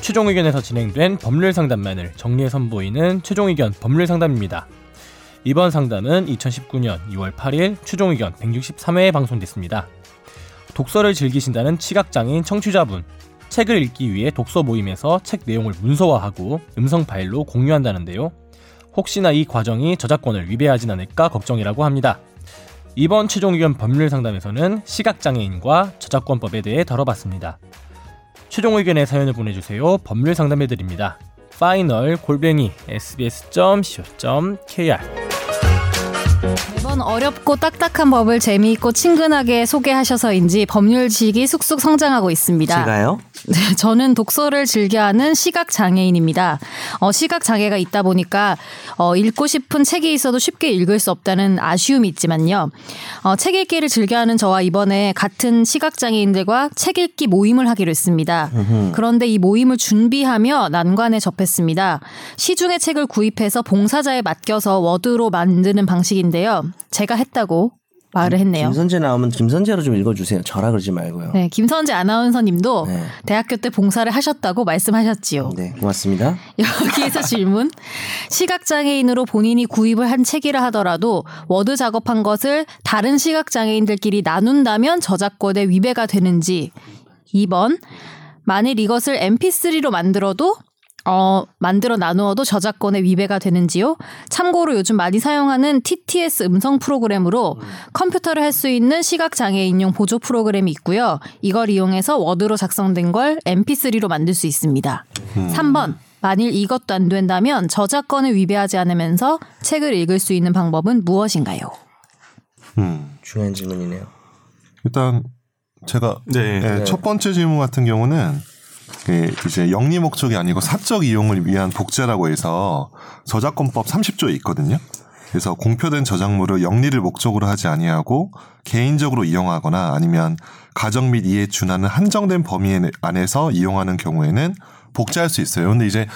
최종 의견에서 진행된 법률 상담만을 정리해 선보이는 최종 의견 법률 상담입니다. 이번 상담은 2019년 2월 8일 최종 의견 163회에 방송됐습니다. 독서를 즐기신다는 시각장애인 청취자분, 책을 읽기 위해 독서 모임에서 책 내용을 문서화하고 음성 파일로 공유한다는데요. 혹시나 이 과정이 저작권을 위배하진 않을까 걱정이라고 합니다. 이번 최종 의견 법률 상담에서는 시각장애인과 저작권법에 대해 다뤄봤습니다. 최종 의견의 사연을 보내주세요. 법률 상담해드립니다. final 골뱅이 sbs.co.kr 매번 어렵고 딱딱한 법을 재미있고 친근하게 소개하셔서인지 법률 지식이 쑥쑥 성장하고 있습니다. 제가요? 네, 저는 독서를 즐겨하는 시각 장애인입니다. 어, 시각 장애가 있다 보니까 어, 읽고 싶은 책이 있어도 쉽게 읽을 수 없다는 아쉬움이 있지만요. 어, 책 읽기를 즐겨하는 저와 이번에 같은 시각 장애인들과 책 읽기 모임을 하기로 했습니다. 그런데 이 모임을 준비하며 난관에 접했습니다. 시중의 책을 구입해서 봉사자에 맡겨서 워드로 만드는 방식인데요. 제가 했다고 말을 했네요. 김선재 나오면 김선재로 좀 읽어주세요. 저라 그러지 말고요. 네, 김선재 아나운서님도 네. 대학교 때 봉사를 하셨다고 말씀하셨지요. 네, 고맙습니다. 여기에서 질문. 시각장애인으로 본인이 구입을 한 책이라 하더라도 워드 작업한 것을 다른 시각장애인들끼리 나눈다면 저작권에 위배가 되는지. 2번. 만일 이것을 mp3로 만들어도 어, 만들어 나누어도 저작권에 위배가 되는지요? 참고로 요즘 많이 사용하는 TTS 음성 프로그램으로 컴퓨터를 할 수 있는 시각장애인용 보조 프로그램이 있고요. 이걸 이용해서 워드로 작성된 걸 mp3로 만들 수 있습니다. 3번. 만일 이것도 안 된다면 저작권을 위배하지 않으면서 책을 읽을 수 있는 방법은 무엇인가요? 음. 중요한 질문이네요. 일단 제가 네. 예, 첫 번째 질문 같은 경우는 그 이제 영리 목적이 아니고 사적 이용을 위한 복제라고 해서 저작권법 30조에 있거든요. 그래서 공표된 저작물을 영리를 목적으로 하지 아니하고 개인적으로 이용하거나 아니면 가정 및 이에 준하는 한정된 범위 안에서 이용하는 경우에는 복제할 수 있어요. 근데 이제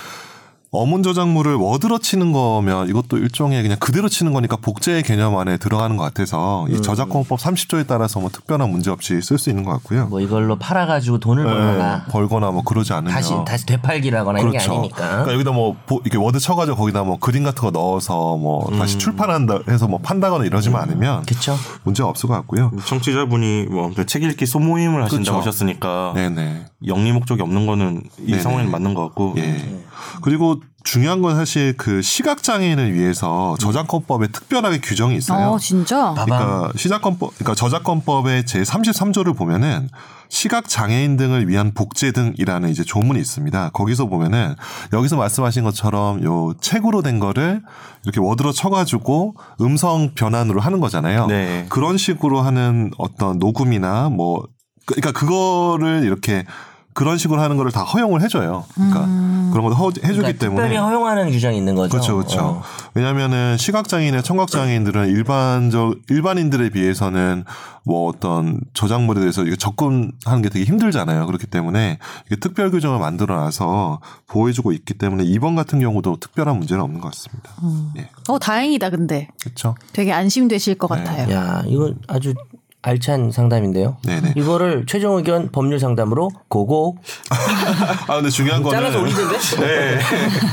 어문 저작물을 워드로 치는 거면 이것도 일종의 그냥 그대로 치는 거니까 복제의 개념 안에 들어가는 것 같아서 이 저작권법 30조에 따라서 뭐 특별한 문제 없이 쓸 수 있는 것 같고요. 뭐 이걸로 팔아가지고 돈을 벌거나 네, 벌거나 뭐 그러지 않으면 다시 다시 되팔기라거나 이런 게 그렇죠. 아니니까. 그러니까 여기다 뭐 보- 이렇게 워드 쳐가지고 거기다 뭐 그림 같은 거 넣어서 뭐 다시 출판한다 해서 뭐 판다거나 이러지만 않으면 그렇죠. 문제가 없을 것 같고요. 청취자분이 뭐 책 읽기 소모임을 하신다고 그렇죠. 하셨으니까 네네. 영리 목적이 없는 거는 이 네네. 상황에는 맞는 것 같고 예. 그리고 중요한 건 사실 그 시각 장애인을 위해서 저작권법에 특별하게 규정이 있어요. 어, 진짜? 그러니까 시작권법, 그러니까 저작권법의 제 33조를 보면은 시각 장애인 등을 위한 복제 등이라는 이제 조문이 있습니다. 거기서 보면은 여기서 말씀하신 것처럼 요 책으로 된 거를 이렇게 워드로 쳐가지고 음성 변환으로 하는 거잖아요. 네. 그런 식으로 하는 어떤 녹음이나 뭐 그- 그러니까 그거를 이렇게 그런 식으로 하는 거를 다 허용을 해줘요. 그러니까 그런 것도 허- 해주기 그러니까 때문에 특별히 허용하는 규정이 있는 거죠. 그렇죠, 그렇죠. 어. 왜냐하면은 시각장애인의 청각장애인들은 일반적 일반인들에 비해서는 뭐 어떤 저작물에 대해서 이게 접근하는 게 되게 힘들잖아요. 그렇기 때문에 이게 특별 규정을 만들어놔서 보호해주고 있기 때문에 이번 같은 경우도 특별한 문제는 없는 것 같습니다. 예, 어, 다행이다, 근데. 그렇죠. 되게 안심되실 것 같아요. 야, 이거 아주 알찬 상담인데요. 네네. 이거를 최종 의견 법률 상담으로 고고 아 근데 중요한 거는 잘라서 올리던데? 네.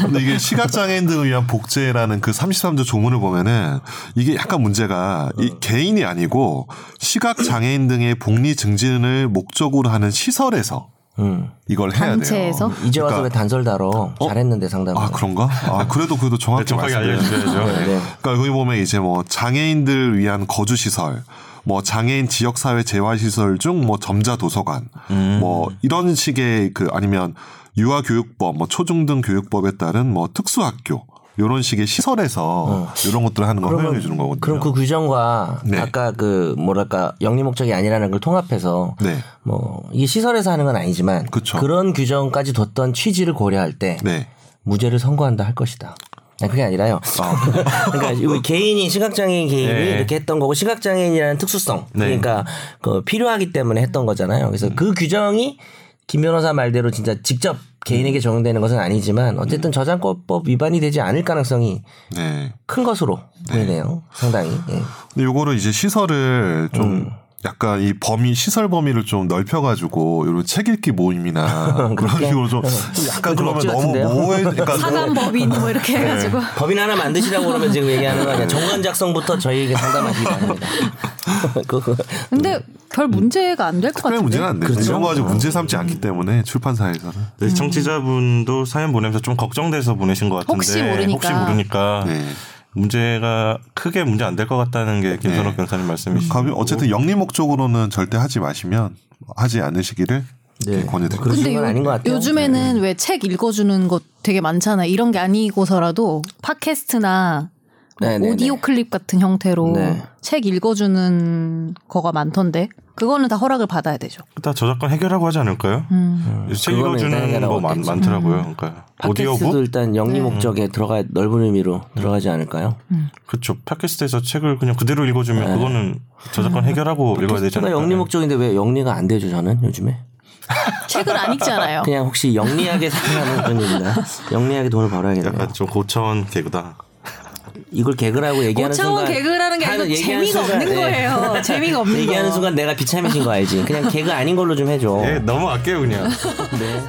근데 이게 시각 장애인들을 위한 복제라는 그 33조 조문을 보면은 이게 약간 문제가 이 개인이 아니고 시각 장애인 등의 복리 증진을 목적으로 하는 시설에서 음. 이걸 해야 단체에서? 돼요. 이제 와서 그러니까- 왜 단설 다뤄? 잘했는데 상담. 아 그런가? 아 그래도 그래도 정확히 정확하게. 알려주셔야죠. 네. 그러니까 여기 보면 이제 뭐 장애인들 위한 거주 시설, 뭐 장애인 지역 사회 재활 시설 중 뭐 점자 도서관, 뭐 이런 식의 그 아니면 유아 교육법, 뭐 초중등 교육법에 따른 뭐 특수학교 이런 식의 시설에서 이런 것들을 하는 걸 허용해 주는 거거든요. 그럼 그 규정과 네. 아까 그 뭐랄까 영리 목적이 아니라는 걸 통합해서 네, 뭐 이게 시설에서 하는 건 아니지만 그쵸. 런 규정까지 뒀던 취지를 고려할 때 네, 무죄를 선고한다 할 것이다. 아니, 그게 아니라요. 그러니까 이거 개인이 시각장애인 개인이 네. 이렇게 했던 거고 시각장애인이라는 특수성 네. 그러니까 그 필요하기 때문에 했던 거잖아요. 그래서 그 규정이 김 변호사 말대로 진짜 직접 개인에게 적용되는 것은 아니지만 어쨌든 저작권법 위반이 되지 않을 가능성이 네. 큰 것으로 보이네요. 상당히. 예. 근데 요거를 이제 시설을 좀 약간 이 범위 시설 범위를 좀 넓혀가지고 이런 책 읽기 모임이나 그런 식으로 좀 약간 좀 그러면 너무? 모호해. 그러니까 사감 법인 뭐 이렇게 해가지고 법인 하나 만드시라고 그러면 지금 얘기하는 거 아니야. 정관 작성부터 저희에게 상담하시기 바랍니다. 그거 근데 별 문제가 안 될 것 같은데. 문제는 안 되죠. 그렇죠. 이런 거 가지고 문제 삼지 않기 때문에 출판사에서는. 네, 청취자분도 사연 보내면서 좀 걱정돼서 보내신 것 같은데 혹시 모르니까. 혹시 모르니까 네. 문제가 크게 문제 안 될 것 같다는 게 김선욱 네. 변호사님 말씀이시죠. 가면 어쨌든 영리 목적으로는 절대 하지 마시면 하지 않으시기를 네. 권유드립니다. 그런 근데 건 아닌 것 같아요. 요즘에는 왜책 읽어주는 것 되게 많잖아요. 이런 게 아니고서라도 팟캐스트나 뭐 네네네. 오디오 클립 같은 형태로 네. 책 읽어주는 거가 많던데 그거는 다 허락을 받아야 되죠. 다 저작권 해결하고 하지 않을까요? 음. 책 그거는 일단 읽어주는 거 많. 많더라고요. 그러니까 팟캐스트도 오디오북 일단 영리 네. 목적에 들어가 넓은 의미로 들어가지 않을까요? 그렇죠. 팟캐스트에서 책을 그냥 그대로 읽어주면 그거는 저작권 해결하고 읽어야 않을까요? 영리 목적인데 왜 영리가 안 되죠 저는 요즘에 책을 안 읽잖아요. 그냥 혹시 영리하게 살아가는 편입니다. 영리하게 돈을 벌어야겠네요. 약간 좀 고차원 개그다. 이걸 개그라고 얘기하는 고차원 순간 개그라는 게 아니고 얘기하는 재미가 순간, 없는 예. 거예요. 재미가 없는 거. 얘기하는 순간 내가 비참해진 거 알지? 그냥 개그 아닌 걸로 좀 해줘. 예, 넘어갈게요 그냥. 네.